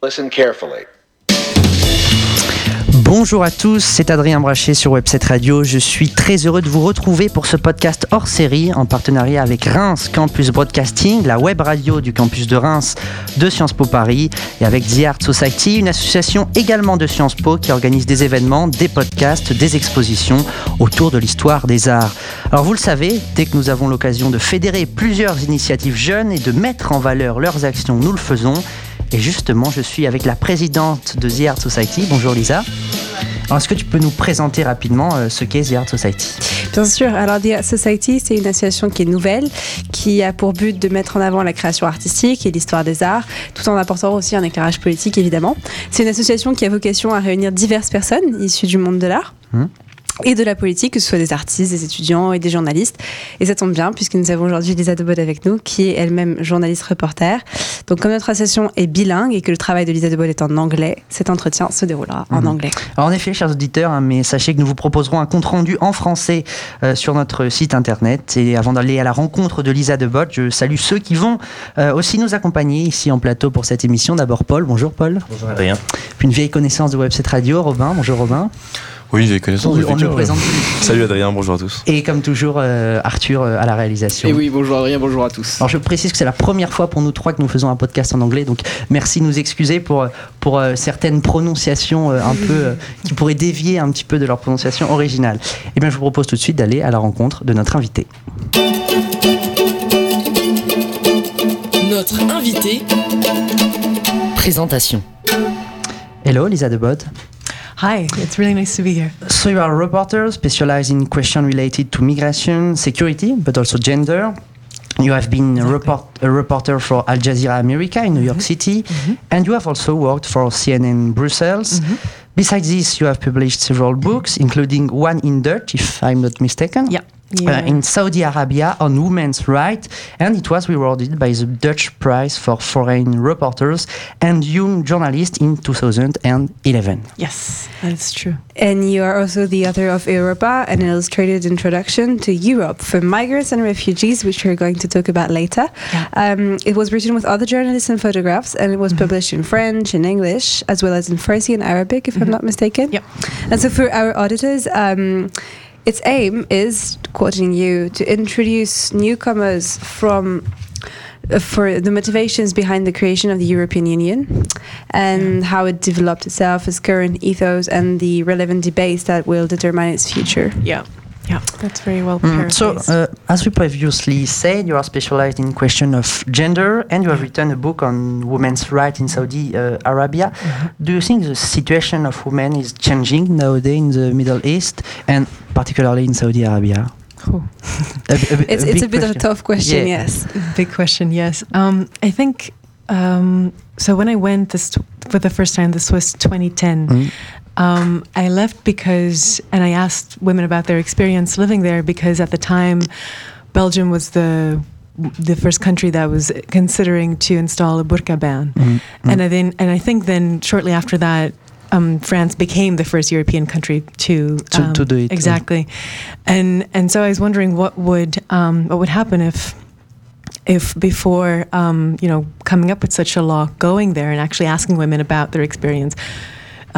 Listen carefully. Bonjour à tous, c'est Adrien Brachet sur Webset Radio. Je suis très heureux de vous retrouver pour ce podcast hors série en partenariat avec Reims Campus Broadcasting, la web radio du campus de Reims de Sciences Po Paris et avec The Art Society, une association également de Sciences Po qui organise des événements, des podcasts, des expositions autour de l'histoire des arts. Alors vous le savez, dès que nous avons l'occasion de fédérer plusieurs initiatives jeunes et de mettre en valeur leurs actions, nous le faisons. Et justement, je suis avec la présidente de The Art Society. Bonjour Lisa. Alors, est-ce que tu peux nous présenter rapidement euh, ce qu'est The Art Society? Bien sûr. Alors, The Art Society, c'est une association qui est nouvelle, qui a pour but de mettre en avant la création artistique et l'histoire des arts, tout en apportant aussi un éclairage politique, évidemment. C'est une association qui a vocation à réunir diverses personnes issues du monde de l'art. Hum. Et de la politique, que ce soit des artistes, des étudiants et des journalistes. Et ça tombe bien, puisque nous avons aujourd'hui Lisa Debod avec nous, qui est elle-même journaliste reporter. Donc, comme notre association est bilingue et que le travail de Lisa Debod est en anglais, cet entretien se déroulera en Mhm. anglais. Alors, en effet, chers auditeurs, hein, mais sachez que nous vous proposerons un compte-rendu en français euh, sur notre site internet. Et avant d'aller à la rencontre de Lisa Debot, je salue ceux qui vont euh, aussi nous accompagner ici en plateau pour cette émission. D'abord Paul, bonjour Paul. Bonjour Adrien. Puis une vieille connaissance de Webset Radio, Robin, bonjour Robin. Oui, j'ai connaissance. On, on ne le présente plus. Salut Adrien, bonjour à tous. Et comme toujours, euh, Arthur euh, à la réalisation. Et oui, bonjour Adrien, bonjour à tous. Alors je précise que c'est la première fois pour nous trois que nous faisons un podcast en anglais, donc merci de nous excuser pour, pour euh, certaines prononciations euh, un peu euh, qui pourraient dévier un petit peu de leur prononciation originale. Et bien je vous propose tout de suite d'aller à la rencontre de notre invité. Notre invité. Présentation. Hello Lisa Debod. Hi, it's really nice to be here. So you are a reporter specialized in questions related to migration, security, but also gender. You have been a, report, a reporter for Al Jazeera America in New York mm-hmm. City, mm-hmm. and you have also worked for CNN Brussels. Mm-hmm. Besides this, you have published several books, including one in Dutch, if I'm not mistaken. Yeah. Uh, in Saudi Arabia on women's rights, and it was rewarded by the Dutch Prize for Foreign Reporters and Young Journalists in 2011. yes, that's true. And you are also the author of Europa, an illustrated introduction to Europe for migrants and refugees, which we're going to talk about later. Yeah. Um, it was written with other journalists and photographs, and it was published in French, in English, as well as in Farsi and Arabic, if I'm not mistaken. Yep. And so for our auditors, um, its aim is, quoting you, to introduce newcomers from uh, for the motivations behind the creation of the European Union and how it developed itself, its current ethos, and the relevant debates that will determine its future. Yeah. Yeah, that's very well Mm, so, uh, as we previously said, you are specialized in question of gender, and you have written a book on women's rights in Saudi uh, Arabia. Do you think the situation of women is changing nowadays in the Middle East, and particularly in Saudi Arabia? Oh. A, a- It's, it's a bit of a tough question, Yeah. yes. Big question, yes. Um, I think um, so. When I went this for the first time, this was 2010. Mm. Um, I left because, and I asked women about their experience living there because at the time, Belgium was the the first country that was considering to install a burqa ban, Mm, and I then and I think then shortly after that. Um, France became the first European country to To- um, to do it, uh, exactly, and and so I was wondering what would um, what would happen if if before um, you know coming up with such a law, going there and actually asking women about their experience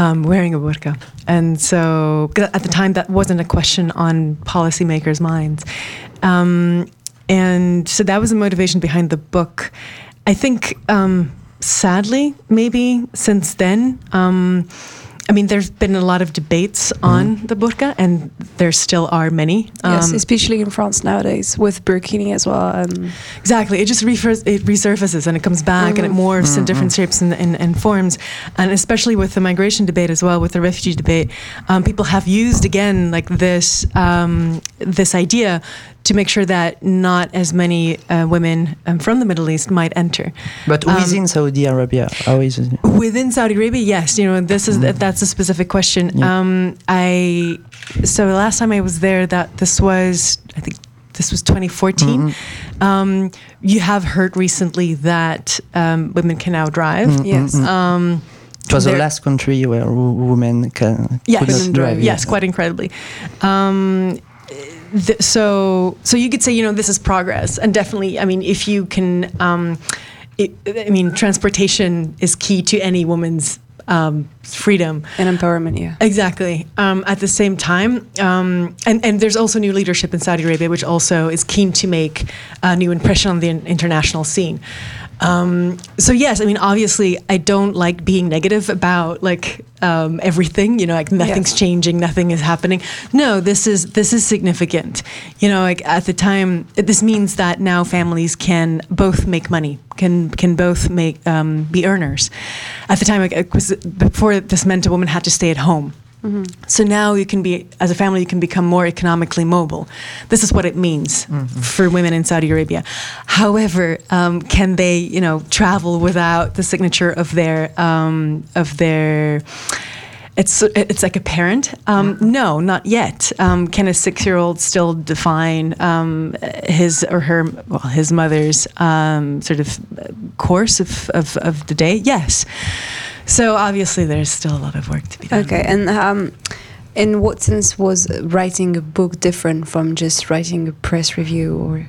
um, wearing a burqa, and so at the time that wasn't a question on policymakers' minds, um, and so that was the motivation behind the book. I think, um, sadly, maybe since then. I mean, there's been a lot of debates on the burqa, and there still are many. yes, Um, especially in France nowadays with burkini as well. Um, Exactly. It just refers, it resurfaces and it comes back and it morphs in different shapes and, and, and forms. And especially with the migration debate as well, with the refugee debate, um, people have used again like this um, this idea to make sure that not as many uh, women um, from the Middle East might enter. But Um, within Saudi Arabia, how is it? Within Saudi Arabia, yes, you know this is that's a specific question. Yeah. Um, I so the last time I was there, that this was I think this was 2014. Um, you have heard recently that um, women can now drive. yes. Um, It was the last country where wo- women can, Yes, drive. yes, yeah. quite incredibly. Um, th- so, so you could say, you know, this is progress, and definitely, I mean, if you can, um, it, I mean, transportation is key to any woman's um, freedom and empowerment. Yeah, exactly. Um, at the same time, um, and and there's also new leadership in Saudi Arabia, which also is keen to make a new impression on the international scene. Um, so yes, I mean, obviously, I don't like being negative about like um, everything. You know, like nothing's yes. changing, nothing is happening. No, this is this is significant. You know, like at the time, this means that now families can both make money, can can both make um, be earners. At the time, like, before this meant a woman had to stay at home Mm-hmm. So now you can be, as a family, you can become more economically mobile. This is what it means mm-hmm. for women in Saudi Arabia. However, um, can they, you know, travel without the signature of their um, of their it's it's like a parent. Um, mm-hmm. no, not yet. Um, can a six year old still define um, his or her well his mother's um, sort of course of, of, of the day? Yes. So obviously, there's still a lot of work to be done. Okay, and um, in what sense was writing a book different from just writing a press review or?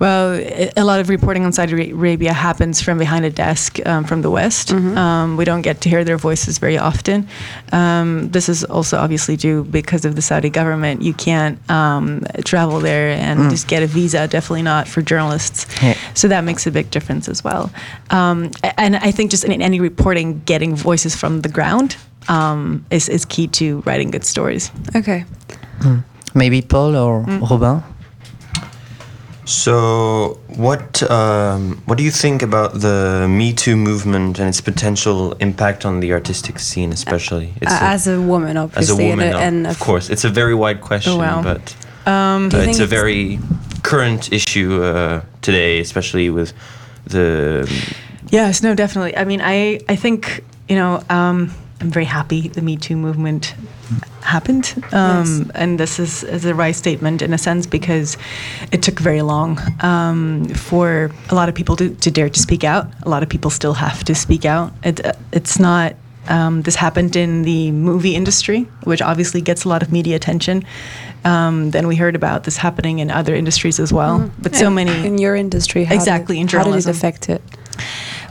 Well, a lot of reporting on Saudi Arabia happens from behind a desk um, from the West. Mm-hmm. Um, we don't get to hear their voices very often. Um, this is also obviously due because of the Saudi government. You can't um, travel there and mm. just get a visa, definitely not for journalists. Yeah. So that makes a big difference as well. Um, and I think just in any reporting, getting voices from the ground um, is, is key to writing good stories. Okay. Mm. Maybe Paul or mm. Robin? So, what um, what do you think about the Me Too movement and its potential impact on the artistic scene, especially? Uh, as a, a, woman, obviously, as a woman, and, a, and of course, it's a very wide question, oh, well. but um, uh, it's a very current issue uh, today, especially with the. Yes, no, definitely. I mean, I I think you know. Um, I'm very happy the Me Too movement happened. Um, yes. And this is, is a right statement in a sense because it took very long um, for a lot of people to, to, dare to speak out. A lot of people still have to speak out. It, it's not. Um, this happened in the movie industry, which obviously gets a lot of media attention. Um, then we heard about this happening in other industries as well. Mm. But so many in your industry, exactly did, in journalism. How did it affect it?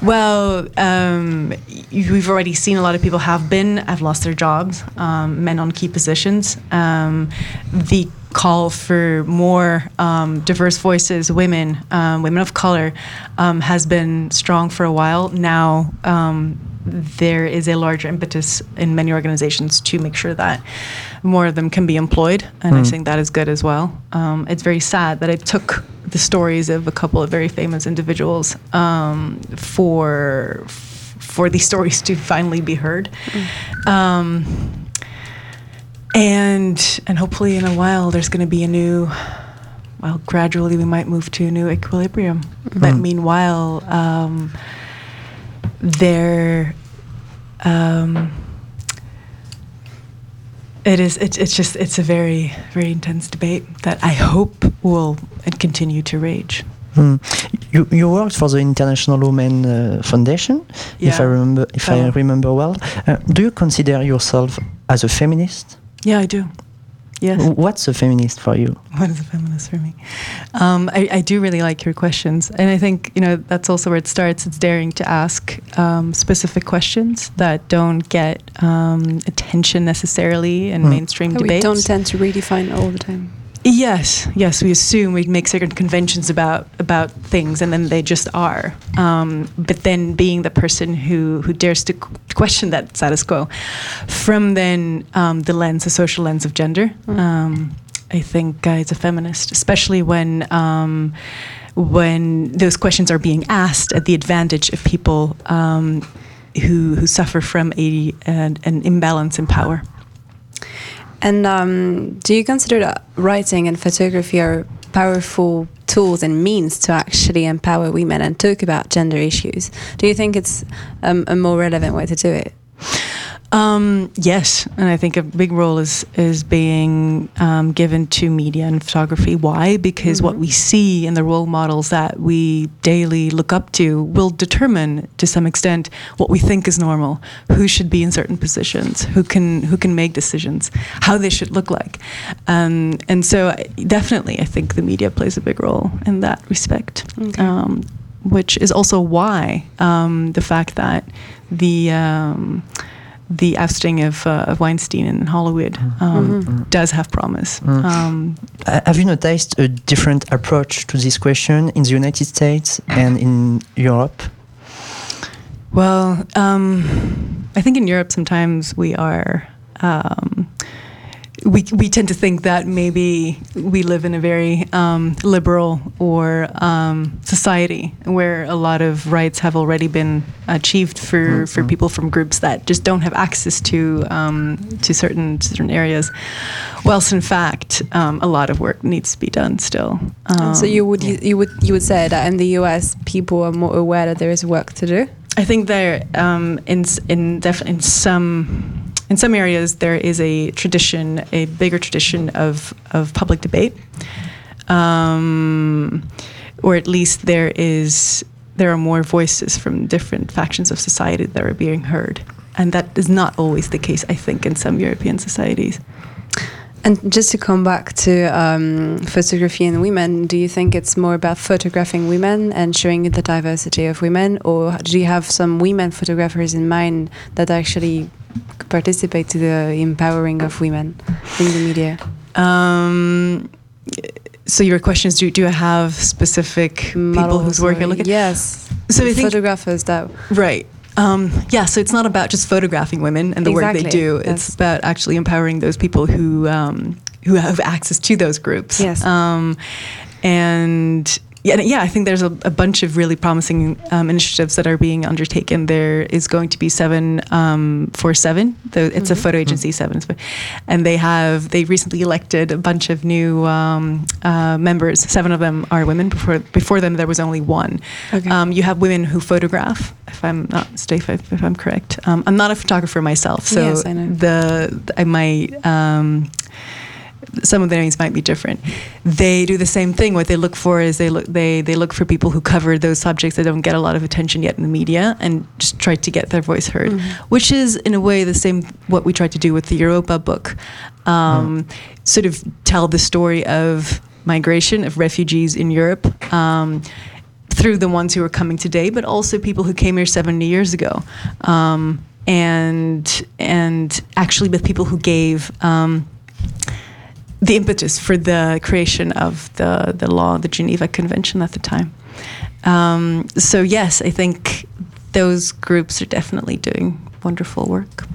Well, um, we've already seen a lot of people have been, have lost their jobs, um, men on key positions. Um, the call for more um, diverse voices, women, um, women of color, um, has been strong for a while. Now, there is a larger impetus in many organizations to make sure that more of them can be employed, and mm. I think that is good as well. Um, it's very sad that it took the stories of a couple of very famous individuals um, for for these stories to finally be heard. Mm. Um, and and hopefully in a while there's going to be a new well gradually we might move to a new equilibrium mm-hmm. but meanwhile um, there um, it is it's, it's just it's a very very intense debate that i hope will continue to rage. Mm. you, you worked for the international women uh, foundation yeah. if i remember if i remember well. Uh, do you consider yourself as a feminist? Yeah i do Yes. What's a feminist for you? What is a feminist for me? Um, I, I, do really like your questions. And I think, you know, that's also where it starts. It's daring to ask um, specific questions that don't get um, attention necessarily in mm. mainstream that debates. We don't tend to redefine all the time. Yes, yes, we assume we make certain conventions about about things, and then they just are. Um, but then, being the person who who dares to question that status quo, from then um, the lens, the social lens of gender, mm. um, I think uh, is a feminist, especially when um, when those questions are being asked at the advantage of people um, who who suffer from a an, an imbalance in power. And um, do you consider that writing and photography are powerful tools and means to actually empower women and talk about gender issues? Do you think it's um, a more relevant way to do it? Um, yes, and I think a big role is is being um, given to media and photography. Why? Because mm-hmm. what we see in the role models that we daily look up to will determine, to some extent, what we think is normal, who should be in certain positions, who can who can make decisions, how they should look like, um, and so definitely, I think the media plays a big role in that respect. Okay. Um, which is also why um, the fact that the um, the ousting of, uh, of Weinstein in Hollywood mm-hmm. um, mm-hmm. does have promise. Mm. Um, have you noticed a different approach to this question in the United States and in Europe? Well, um, I think in Europe sometimes we are um, we we tend to think that maybe we live in a very um, liberal or um, society where a lot of rights have already been achieved for, mm-hmm. for people from groups that just don't have access to um, to certain certain areas. Whilst in fact, um, a lot of work needs to be done still. so you would yeah. you, you, would you would say that in the U.S. people are more aware that there is work to do. I think there um, in in def- in some in some areas there is a tradition, a bigger tradition of of public debate, um, or at least there is there are more voices from different factions of society that are being heard, and that is not always the case. I think in some European societies. And just to come back to um, photography and women, do you think it's more about photographing women and showing the diversity of women, or do you have some women photographers in mind that actually participate to the empowering of women in the media? Um, so your question is: Do do I have specific people whose work I look at? Yes. So I think photographers that right. Um, yeah, so it's not about just photographing women and the exactly. work they do. It's about actually empowering those people who um, who have access to those groups. Yes. Um, and yeah, yeah, I think there's a, a bunch of really promising um, initiatives that are being undertaken. There is going to be seven um, for seven. The, it's mm-hmm. a photo agency, mm-hmm. seven, and they have they recently elected a bunch of new um, uh, members. Seven of them are women. Before before them, there was only one. Okay. Um, you have women who photograph. If I'm not if, if I'm correct, um, I'm not a photographer myself, so yes, I know. the I might um, some of the names might be different. They do the same thing. What they look for is they look they they look for people who cover those subjects that don't get a lot of attention yet in the media, and just try to get their voice heard. Mm-hmm. Which is in a way the same what we tried to do with the Europa book, um, mm. sort of tell the story of migration of refugees in Europe. Um, through the ones who are coming today, but also people who came here 70 years ago, um, and and actually with people who gave um, the impetus for the creation of the, the law, the Geneva Convention at the time. Um, so, yes, I think those groups are definitely doing wonderful work.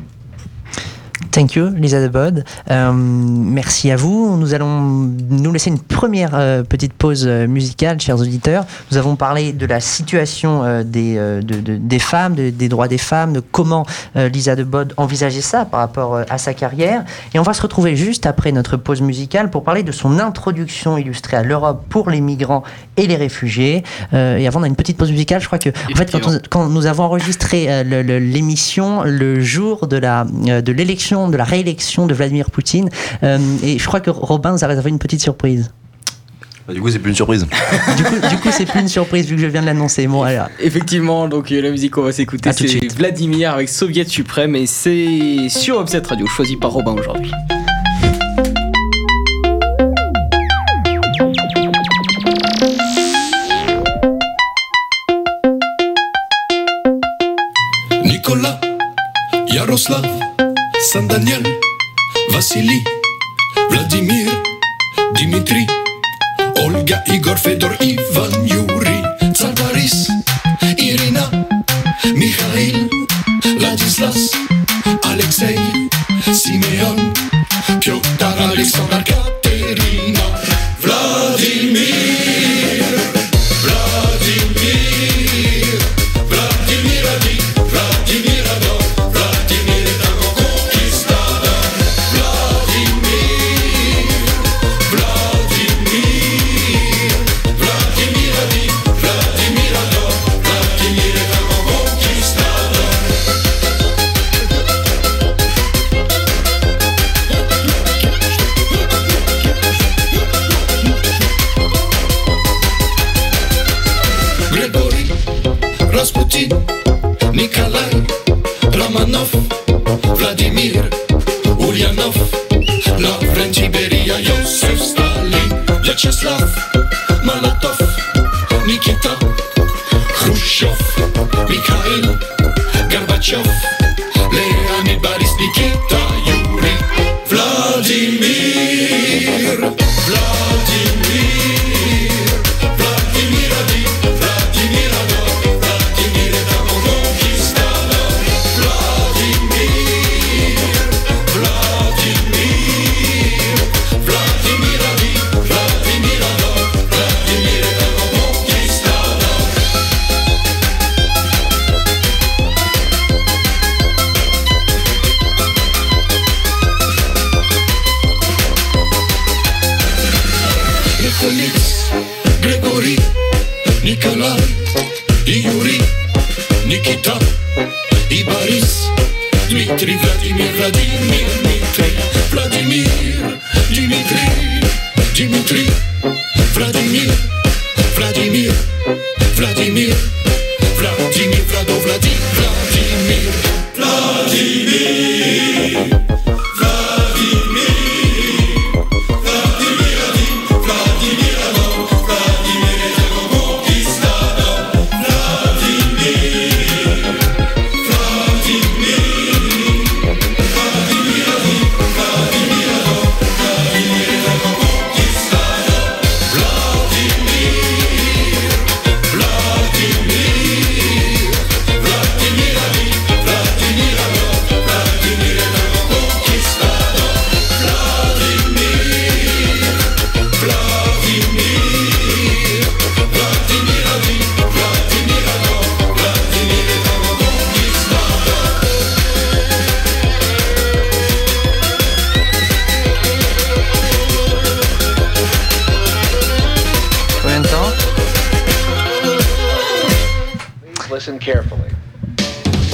Thank you, Lisa de Bod. Euh, merci à vous. Nous allons nous laisser une première euh, petite pause euh, musicale, chers auditeurs. Nous avons parlé de la situation des, des femmes, des droits des femmes, de comment Lisa de Bod envisageait ça par rapport à sa carrière. Et on va se retrouver juste après notre pause musicale pour parler de son introduction illustrée à l'Europe pour les migrants et les réfugiés. et avant, on a une petite pause musicale. Je crois que, en fait, quand, nous avons enregistré l'émission le jour de l'élection de la réélection de Vladimir Poutine. Euh, et je crois que Robin nous a réservé une petite surprise. Bah, du coup, c'est plus une surprise. du coup, du coup c'est plus une surprise vu que je viens de l'annoncer. Bon, alors. Effectivement, donc euh, la musique qu'on va s'écouter, c'est Vladimir avec Soviet Suprême et c'est sur Upset Radio, choisi par Robin aujourd'hui. Vyacheslav, Molotov, Nikita,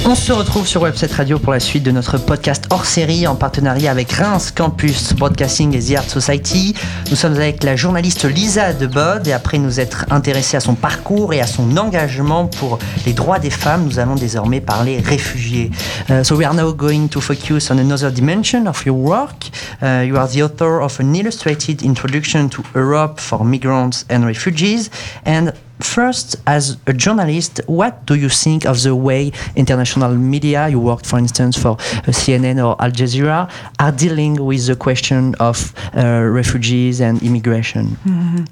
On se retrouve sur Website Radio pour la suite de notre podcast hors série en partenariat avec Reims Campus Broadcasting et The Art Society. Nous sommes avec la journaliste Lisa Debod et après nous être intéressés à son parcours et à son engagement pour les droits des femmes, nous allons désormais parler réfugiés. Uh, so we are now going to focus on another dimension of your work. Uh, you are the author of an illustrated introduction to Europe for migrants and refugees and First, as a journalist, what do you think of the way international media, you worked for instance for uh, CNN or Al Jazeera, are dealing with the question of uh, refugees and immigration? Mm -hmm.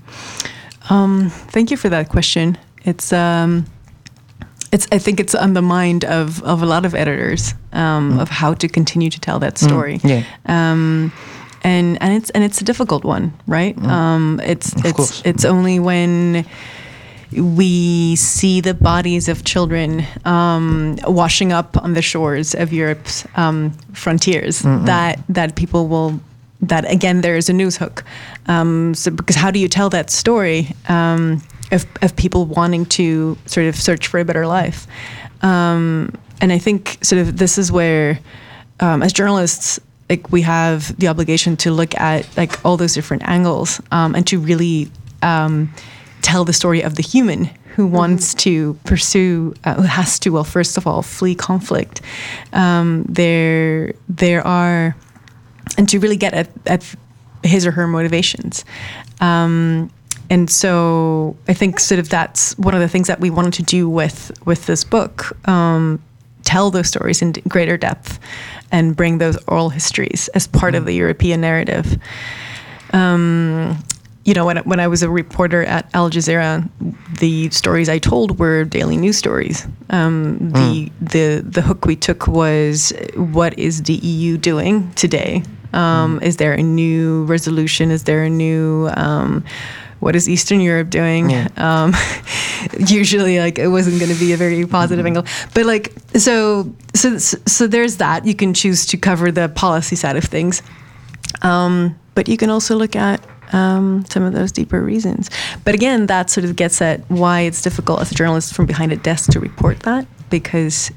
um, thank you for that question. It's. Um, it's, I think it's on the mind of, of a lot of editors um, mm. of how to continue to tell that story. Mm, yeah. Um, and and it's and it's a difficult one, right? Mm. Um, it's of it's course. it's only when we see the bodies of children um, washing up on the shores of Europe's um, frontiers. Mm-mm. That that people will that again there is a news hook. Um, so because how do you tell that story um, of of people wanting to sort of search for a better life? Um, and I think sort of this is where, um, as journalists, like we have the obligation to look at like all those different angles and to really tell the story of the human who mm-hmm. wants to pursue, uh, who has to, well, first of all, flee conflict. Um, there, there are, and to really get at, at his or her motivations. Um, and so I think sort of that's one of the things that we wanted to do with with this book. Um, tell those stories in greater depth and bring those oral histories as part mm. of the European narrative. Um, you know, when, when I was a reporter at Al Jazeera, the stories I told were daily news stories. Um, the, mm. the, the hook we took was what is the EU doing today? Um, mm. Is there a new resolution? Is there a new. Um, what is Eastern Europe doing? Yeah. Um, usually, like it wasn't going to be a very positive mm-hmm. angle, but like so, so, so there's that. You can choose to cover the policy side of things, um, but you can also look at um, some of those deeper reasons. But again, that sort of gets at why it's difficult as a journalist from behind a desk to report that because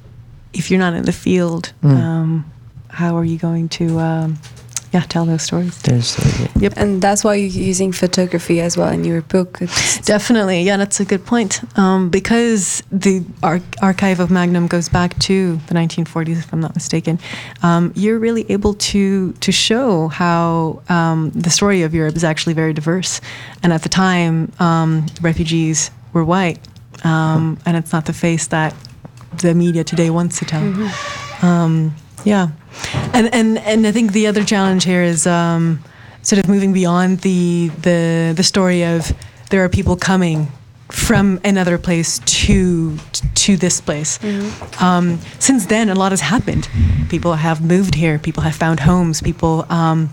if you're not in the field, mm. um, how are you going to um, yeah, tell those stories. There's, uh, yep. And that's why you're using photography as well in your book. It's Definitely, yeah, that's a good point. Um, because the ar- archive of Magnum goes back to the 1940s, if I'm not mistaken. Um, you're really able to to show how um, the story of Europe is actually very diverse. And at the time, um, refugees were white um, and it's not the face that the media today wants to tell. Mm-hmm. Yeah, and and and I think the other challenge here is um, sort of moving beyond the the the story of there are people coming from another place to to this place. Mm-hmm. Um, since then, a lot has happened. People have moved here. People have found homes. People um,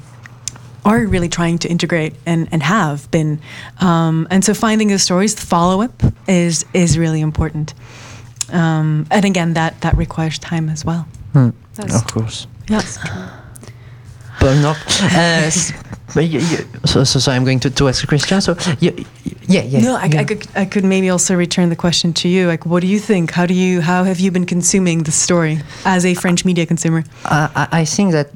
are really trying to integrate and, and have been. Um, and so, finding those stories, the follow up is is really important. Um, and again, that that requires time as well. Hmm. Of course. Yes. But not. Uh, but you, you, so, so, so I'm going to, to ask Christian. So, you, yeah, yeah. No, I, yeah. I, could, I could maybe also return the question to you. Like, what do you think? How do you, how have you been consuming the story as a French media consumer? Uh, I, I think that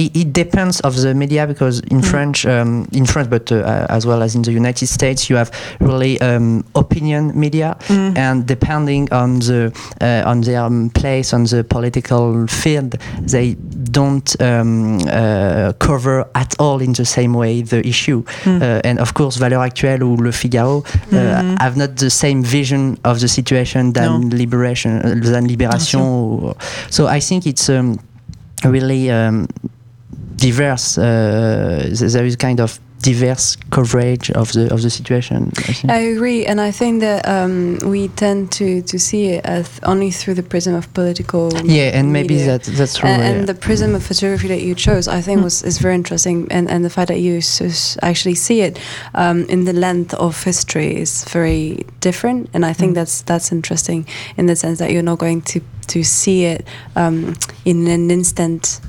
it, it, depends of the media because in mm. French, um, in France, but uh, as well as in the United States, you have really um, opinion media, mm. and depending on the uh, on their um, place on the political field, they don't um, uh, cover at all in the same way the issue. Mm. Uh, and of course, Valeurs Actuelles or Le Figaro -hmm. have not the same vision of the situation than no. Liberation, uh, than Libération. So I think it's um, really um, diverse. Uh, there is kind of diverse coverage of the of the situation. I, I agree, and I think that um, we tend to, to see it as only through the prism of political. Yeah, and media. maybe that that's true. And, yeah. and, the prism of photography that you chose, I think, mm. was is very interesting, and and the fact that you actually see it um, in the length of history is very different, and I think mm. that's that's interesting in the sense that you're not going to to see it um, in an instant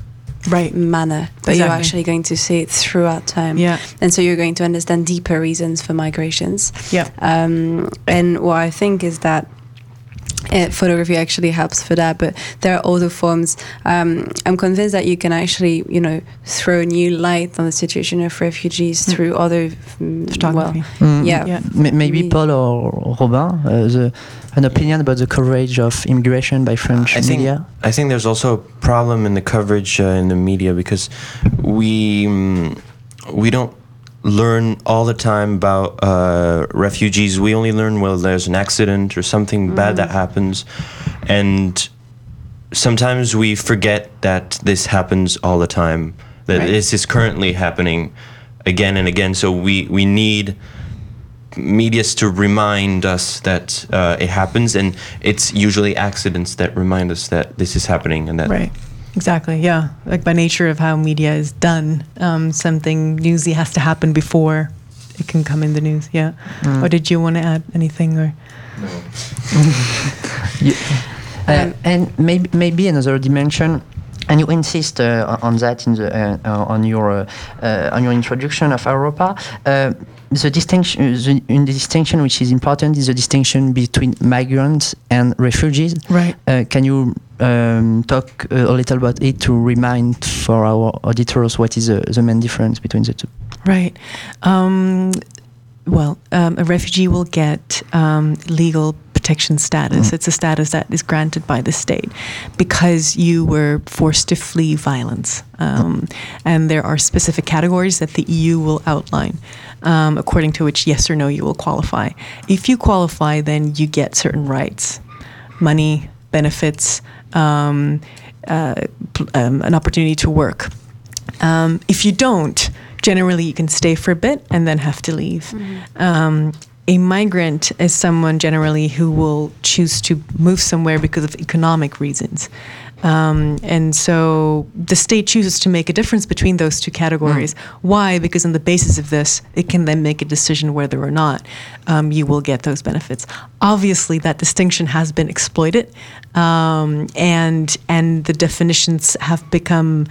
right manner, but exactly. you're actually going to see it throughout time. Yeah. And so you're going to understand deeper reasons for migrations. Yeah. Um, and what I think is that uh, photography actually helps for that but there are other forms um, i'm convinced that you can actually you know throw new light on the situation of refugees mm. through other mm, photography well, mm. yeah, yeah. maybe paul or robin uh, the an opinion about the coverage of immigration by French I media? I think there's also a problem in the coverage uh, in the media because we um, we don't learn all the time about uh, refugees. We only learn when there's an accident or something mm. bad that happens, and sometimes we forget that this happens all the time. That right. this is currently happening again and again. So we we need medias to remind us that uh, it happens, and it's usually accidents that remind us that this is happening and that. Right. Exactly. Yeah. Like by nature of how media is done, um, something newsy has to happen before it can come in the news. Yeah. Mm. Or did you want to add anything or? No. yeah. uh, and maybe maybe another dimension and you insist uh, on that in the uh, uh on your uh, uh, on your introduction of Europa. the distinction, the, the, distinction which is important is the distinction between migrants and refugees. Right. can you um, talk a little about it to remind for our auditors what is the, the main difference between the two? Right. Um, well, um, a refugee will get um, legal protection status. Mm. It's a status that is granted by the state because you were forced to flee violence. Um, and there are specific categories that the EU will outline, um, according to which yes or no you will qualify. If you qualify, then you get certain rights money, benefits, um, uh, um, an opportunity to work. Um, if you don't, generally you can stay for a bit and then have to leave. Mm-hmm. A migrant is someone generally who will choose to move somewhere because of economic reasons. Um, and so the state chooses to make a difference between those two categories. Mm. Why? Because on the basis of this, it can then make a decision whether or not um, you will get those benefits. Obviously, that distinction has been exploited, um, and and the definitions have become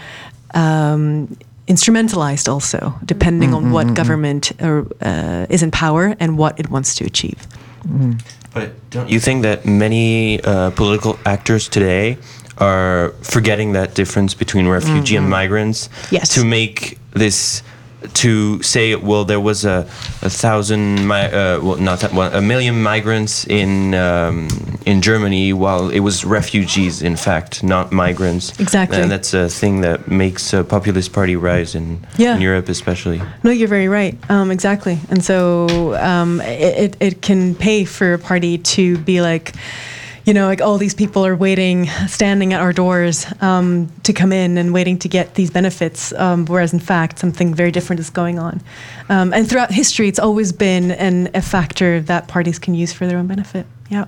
um, instrumentalized also, depending mm-hmm, on what mm-hmm. government or, uh, is in power and what it wants to achieve. Mm. But don't you think that many uh, political actors today are forgetting that difference between refugee mm-hmm. and migrants yes. to make this to say, well, there was a, a thousand, mi- uh, well, not that, well, a million migrants in um, in Germany, while it was refugees, in fact, not migrants. Exactly. and that's a thing that makes a populist party rise in, Yeah. in Europe, especially. No, you're very right. Um, exactly. And so um, it, it, it can pay for a party to be like, you know, like all these people are waiting, standing at our doors um, to come in and waiting to get these benefits, um, whereas in fact something very different is going on. Um, and throughout history, it's always been an, a factor that parties can use for their own benefit. Yeah.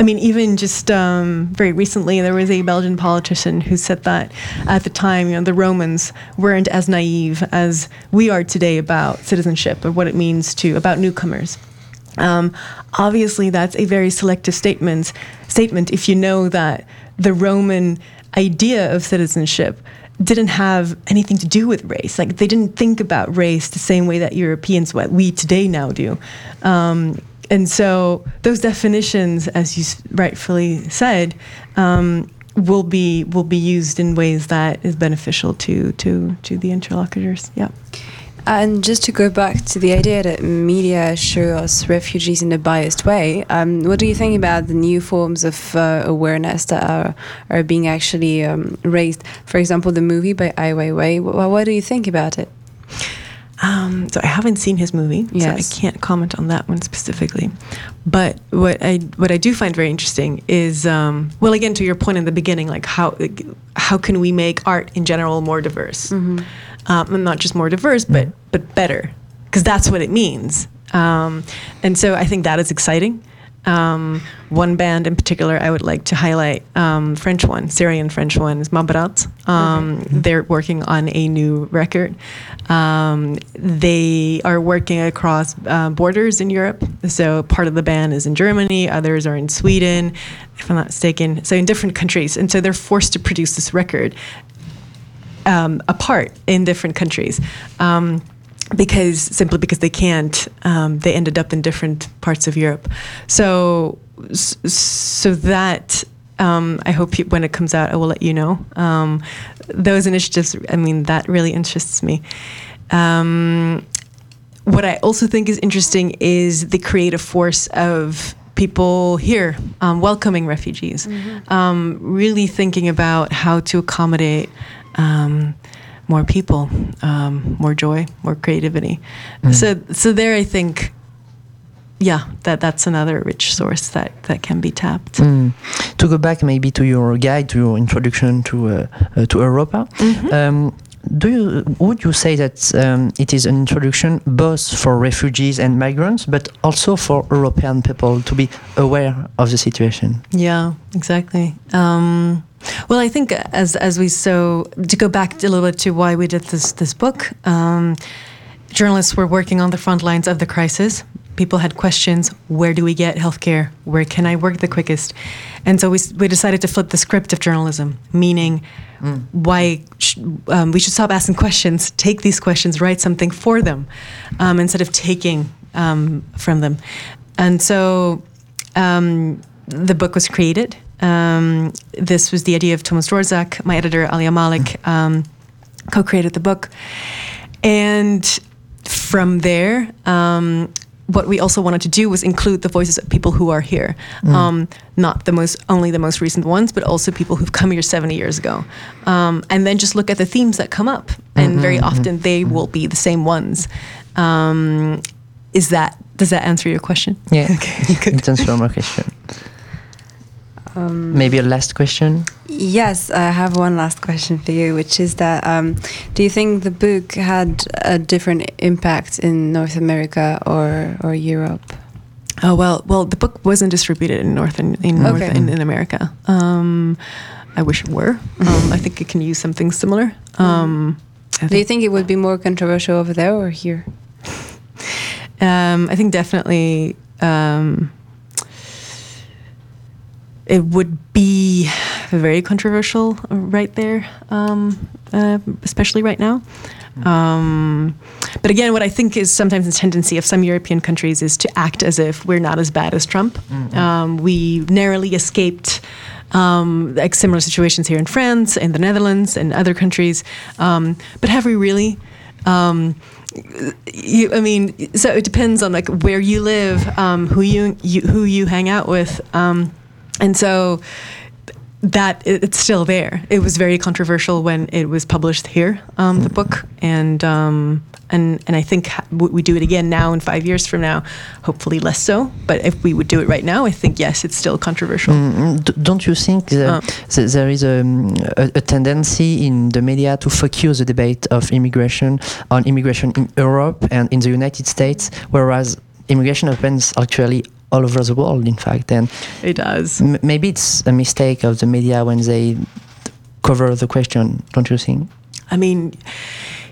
I mean, even just um, very recently, there was a Belgian politician who said that at the time, you know, the Romans weren't as naive as we are today about citizenship or what it means to about newcomers. Um, obviously, that's a very selective statement. Statement if you know that the Roman idea of citizenship didn't have anything to do with race. Like they didn't think about race the same way that Europeans, what we today now do. Um, and so those definitions, as you rightfully said, um, will be will be used in ways that is beneficial to to to the interlocutors. Yeah. And just to go back to the idea that media show us refugees in a biased way, um, what do you think about the new forms of uh, awareness that are, are being actually um, raised? For example, the movie by Ai Weiwei. What, what do you think about it? Um, so I haven't seen his movie, Yes. so I can't comment on that one specifically. But what I what I do find very interesting is, um, well, again, to your point in the beginning, like how how can we make art in general more diverse, um, and not just more diverse, but but better, because that's what it means. Um, and so I think that is exciting. Um, one band in particular I would like to highlight, um, French one, Syrian French one, is Mabrat. Um, They're working on a new record. Um, they are working across uh, borders in Europe. So part of the band is in Germany, others are in Sweden, if I'm not mistaken. So in different countries. And so they're forced to produce this record um, apart in different countries. Um, because simply because they can't, um, they ended up in different parts of Europe. So, so that um, I hope you, when it comes out, I will let you know. Um, those initiatives, I mean, that really interests me. Um, what I also think is interesting is the creative force of people here um, welcoming refugees, um, really thinking about how to accommodate um, more people, um, more joy, more creativity. So, so there, I think, yeah, that that's another rich source that that can be tapped. Mm. To go back maybe to your guide, to your introduction to uh, uh, to Europa, um, do you would you say that um, it is an introduction both for refugees and migrants, but also for European people to be aware of the situation? Yeah, exactly. Um, well, I think as as we so to go back a little bit to why we did this this book, um, journalists were working on the front lines of the crisis. People had questions: Where do we get healthcare? Where can I work the quickest? And so we we decided to flip the script of journalism, meaning why sh- um, we should stop asking questions, take these questions, write something for them, um, instead of taking um, from them. And so um, the book was created. Um, this was the idea of Thomas Dvorak. My editor, Alia Malik, um, co created the book. And from there, um, what we also wanted to do was include the voices of people who are here, um, not the most only the most recent ones, but also people who've come here 70 years ago, um, and then just look at the themes that come up, and very often they will be the same ones. Um, is that does that answer your question? Yeah, it answers my question. Maybe a last question. Yes, I have one last question for you, which is that um, do you think the book had a different impact in North America or, or Europe? Oh well, well, the book wasn't distributed in North in, in North in, in America. Um, I wish it were. Um, I think it can use something similar. Um, Do you think, think it would be more controversial over there or here? um, I think definitely um, it would be very controversial right there, um, uh, especially right now. Um, but again, what I think is sometimes the tendency of some European countries is to act as if we're not as bad as Trump. Um, we narrowly escaped um, like similar situations here in France, in the Netherlands, and other countries. Um, but have we really? Um, you, I mean, so it depends on like where you live, um, who you, you who you hang out with, um, and so that it's still there. It was very controversial when it was published here, um, the book, and um, and and I think ha- we do it again now in five years from now, hopefully less so. But if we would do it right now, I think yes, it's still controversial. Mm, don't you think the, Uh. the- there is a, a, a tendency in the media to focus the debate of immigration on immigration in Europe and in the United States, whereas immigration happens actually all over the world, in fact, and It does. m- maybe it's a mistake of the media when they cover the question, don't you think? I mean,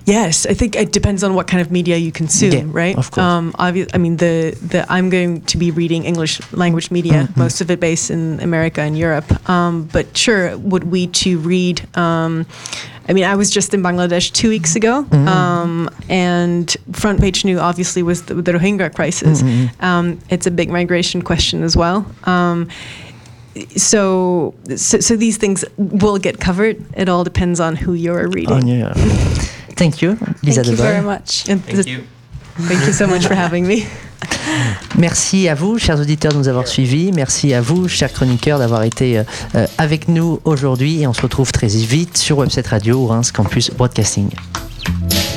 yes, I think it depends on what kind of media you consume, Yeah, right? of course. Um, obvi- I mean, the the I'm going to be reading English language media, Mm-hmm. most of it based in America and Europe. Um, but sure, would we to read? Um, I mean, I was just in Bangladesh two weeks ago, Mm-hmm. um, and front page news obviously was the, the Rohingya crisis. Mm-hmm. Um, it's a big migration question as well. Um, so, so so these things will get covered. It all depends on who you're reading. Your- Thank you, Lisa Thank you very much. Thank you. Thank you so much for having me. Merci à vous, chers auditeurs, de nous avoir suivis. Merci à vous, chers chroniqueurs, d'avoir été euh, avec nous aujourd'hui. Et on se retrouve très vite sur Website Radio ou Reims Campus Broadcasting.